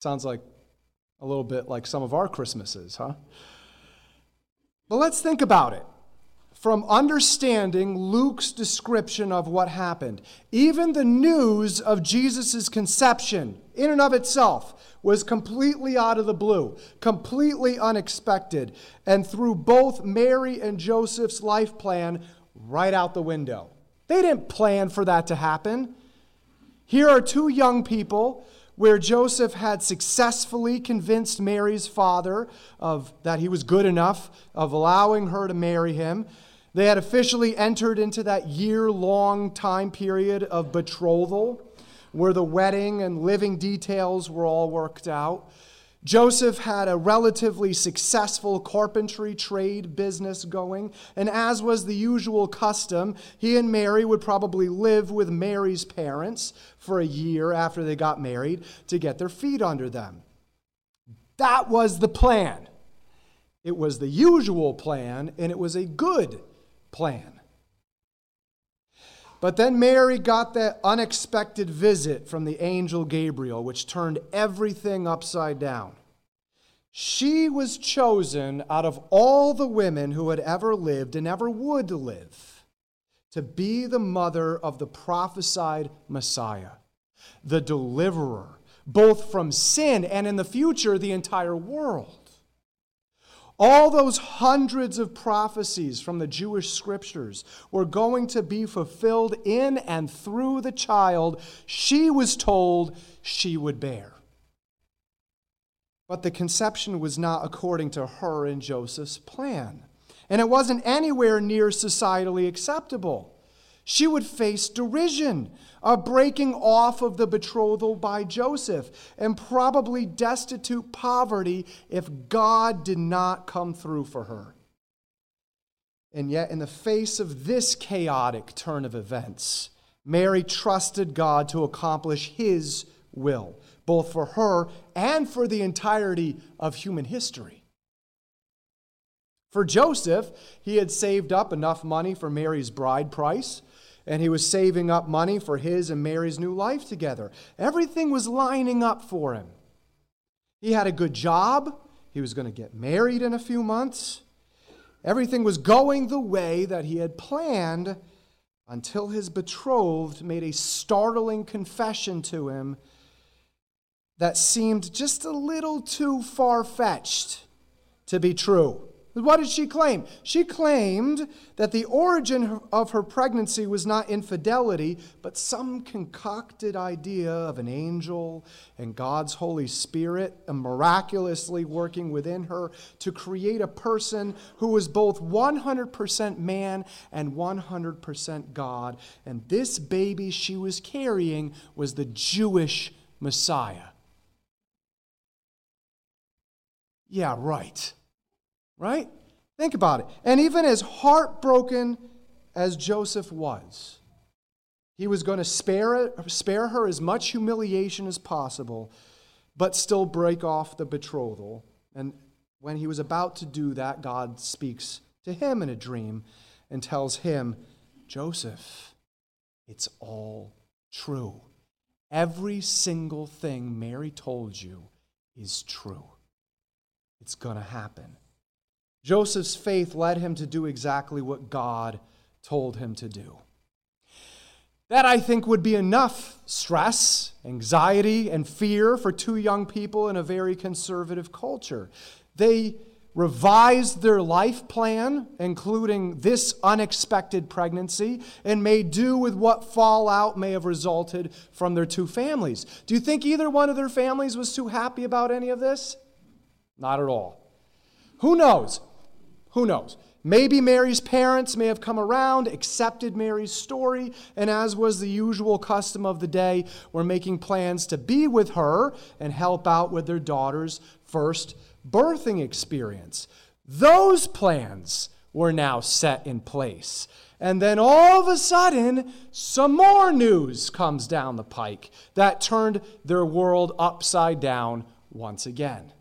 Sounds like a little bit like some of our Christmases, huh? But let's think about it from understanding Luke's description of what happened. Even the news of Jesus' conception, in and of itself, was completely out of the blue, completely unexpected, and threw both Mary and Joseph's life plan right out the window. They didn't plan for that to happen. Here are two young people where Joseph had successfully convinced Mary's father of that he was good enough of allowing her to marry him. They had officially entered into that year long time period of betrothal where the wedding and living details were all worked out. Joseph had a relatively successful carpentry trade business going, and as was the usual custom, he and Mary would probably live with Mary's parents for a year after they got married to get their feet under them. That was the plan. It was the usual plan, and it was a good plan. But then Mary got that unexpected visit from the angel Gabriel, which turned everything upside down. She was chosen out of all the women who had ever lived and ever would live to be the mother of the prophesied Messiah, the deliverer, both from sin and in the future, the entire world. All those hundreds of prophecies from the Jewish scriptures were going to be fulfilled in and through the child she was told she would bear. But the conception was not according to her and Joseph's plan. And it wasn't anywhere near societally acceptable. She would face derision, a breaking off of the betrothal by Joseph, and probably destitute poverty if God did not come through for her. And yet, in the face of this chaotic turn of events, Mary trusted God to accomplish his will, both for her and for the entirety of human history. For Joseph, he had saved up enough money for Mary's bride price and he was saving up money for his and Mary's new life together. Everything was lining up for him. He had a good job, he was going to get married in a few months. Everything was going the way that he had planned until his betrothed made a startling confession to him that seemed just a little too far fetched to be true. What did she claim? She claimed that the origin of her pregnancy was not infidelity, but some concocted idea of an angel and God's Holy Spirit miraculously working within her to create a person who was both 100% man and 100% God. And this baby she was carrying was the Jewish Messiah. Yeah, right right? Think about it. And even as heartbroken as Joseph was, he was going to spare, spare her as much humiliation as possible, but still break off the betrothal. And when he was about to do that, God speaks to him in a dream and tells him, Joseph, it's all true. Every single thing Mary told you is true. It's going to happen. Joseph's faith led him to do exactly what God told him to do. That, I think, would be enough stress, anxiety, and fear for two young people in a very conservative culture. They revised their life plan, including this unexpected pregnancy, and made do with what fallout may have resulted from their two families. Do you think either one of their families was too happy about any of this? Not at all. Who knows? Who knows? Maybe Mary's parents may have come around, accepted Mary's story, and as was the usual custom of the day, were making plans to be with her and help out with their daughter's first birthing experience. Those plans were now set in place. And then all of a sudden, some more news comes down the pike that turned their world upside down once again.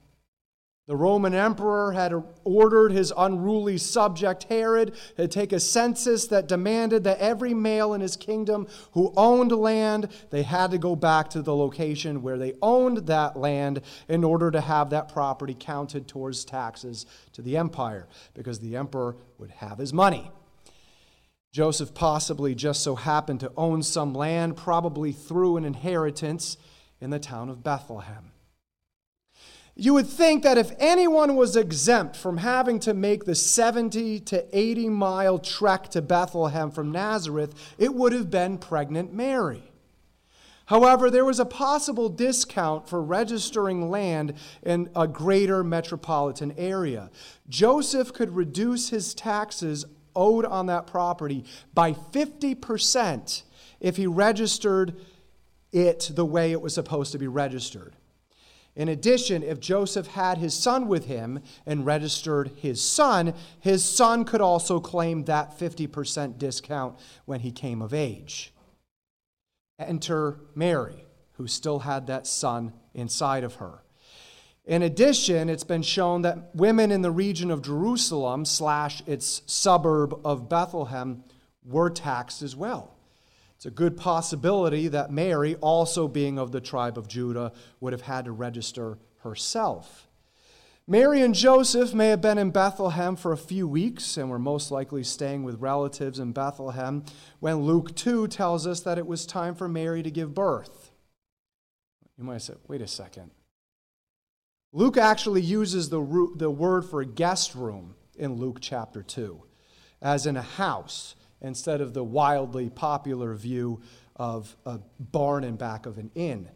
The Roman emperor had ordered his unruly subject Herod to take a census that demanded that every male in his kingdom who owned land, they had to go back to the location where they owned that land in order to have that property counted towards taxes to the empire, because the emperor would have his money. Joseph possibly just so happened to own some land, probably through an inheritance in the town of Bethlehem. You would think that if anyone was exempt from having to make the 70 to 80 mile trek to Bethlehem from Nazareth, it would have been pregnant Mary. However, there was a possible discount for registering land in a greater metropolitan area. Joseph could reduce his taxes owed on that property by 50% if he registered it the way it was supposed to be registered. In addition, if Joseph had his son with him and registered his son, his son could also claim that 50% discount when he came of age. Enter Mary, who still had that son inside of her. In addition, it's been shown that women in the region of Jerusalem slash its suburb of Bethlehem were taxed as well. It's a good possibility that Mary, also being of the tribe of Judah, would have had to register herself. Mary and Joseph may have been in Bethlehem for a few weeks and were most likely staying with relatives in Bethlehem when Luke 2 tells us that it was time for Mary to give birth. You might say, wait a second. Luke actually uses the, the word for a guest room in Luke chapter 2, as in a house instead of the wildly popular view of a barn in back of an inn.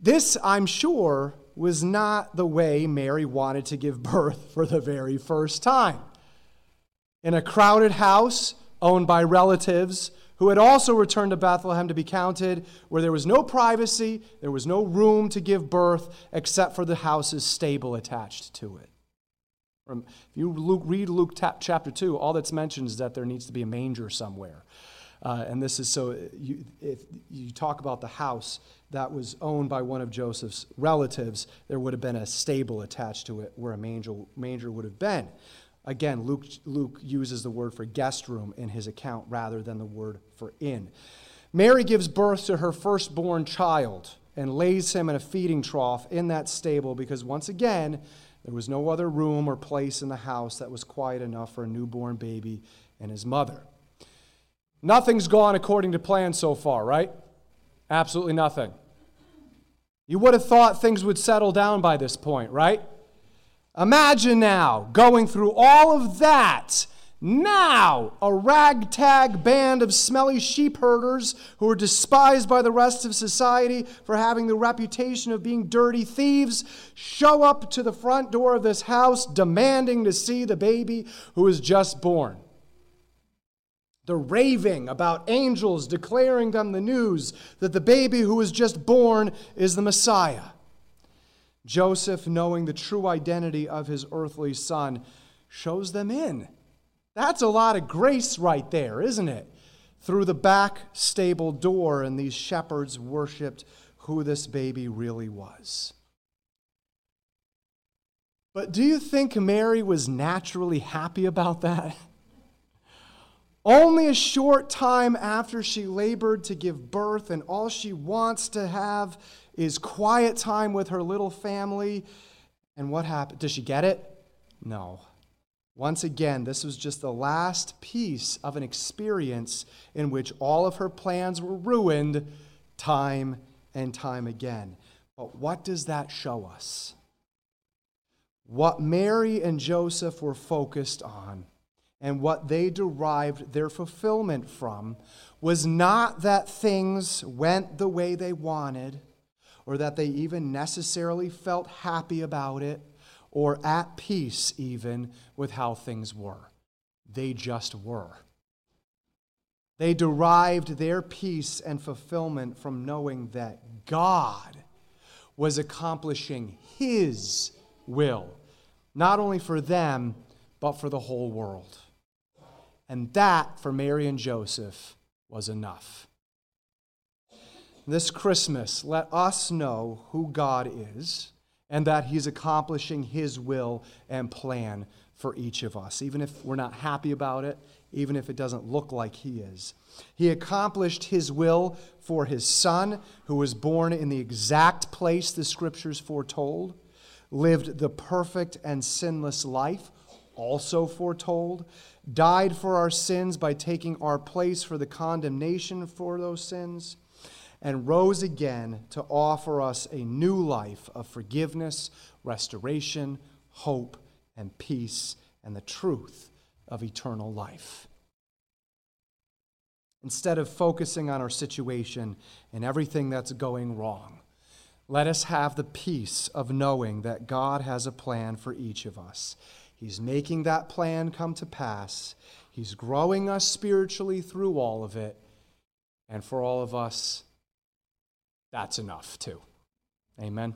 This, I'm sure, was not the way Mary wanted to give birth for the very first time. In a crowded house owned by relatives who had also returned to Bethlehem to be counted, where there was no privacy, there was no room to give birth except for the house's stable attached to it. If you Luke, read Luke chapter 2, all that's mentioned is that there needs to be a manger somewhere. Uh, and this is so, you, if you talk about the house that was owned by one of Joseph's relatives, there would have been a stable attached to it where a manger, manger would have been. Again, Luke, Luke uses the word for guest room in his account rather than the word for inn. Mary gives birth to her firstborn child and lays him in a feeding trough in that stable because, once again, there was no other room or place in the house that was quiet enough for a newborn baby and his mother. Nothing's gone according to plan so far, right? Absolutely nothing. You would have thought things would settle down by this point, right? Imagine now going through all of that now, a ragtag band of smelly sheep herders who are despised by the rest of society for having the reputation of being dirty thieves show up to the front door of this house demanding to see the baby who is just born. They're raving about angels declaring them the news that the baby who is just born is the Messiah. Joseph, knowing the true identity of his earthly son, shows them in. That's a lot of grace right there, isn't it? Through the back stable door, and these shepherds worshiped who this baby really was. But do you think Mary was naturally happy about that? Only a short time after she labored to give birth, and all she wants to have is quiet time with her little family. And what happened? Does she get it? No. Once again, this was just the last piece of an experience in which all of her plans were ruined time and time again. But what does that show us? What Mary and Joseph were focused on and what they derived their fulfillment from was not that things went the way they wanted or that they even necessarily felt happy about it or at peace even with how things were. They just were. They derived their peace and fulfillment from knowing that God was accomplishing His will, not only for them, but for the whole world. And that, for Mary and Joseph, was enough. This Christmas, let us know who God is and that He's accomplishing His will and plan for each of us, even if we're not happy about it, even if it doesn't look like He is. He accomplished His will for His Son, who was born in the exact place the Scriptures foretold, lived the perfect and sinless life, also foretold, died for our sins by taking our place for the condemnation for those sins, and rose again to offer us a new life of forgiveness, restoration, hope, and peace, and the truth of eternal life. Instead of focusing on our situation and everything that's going wrong, let us have the peace of knowing that God has a plan for each of us. He's making that plan come to pass. He's growing us spiritually through all of it. And for all of us, that's enough too. Amen.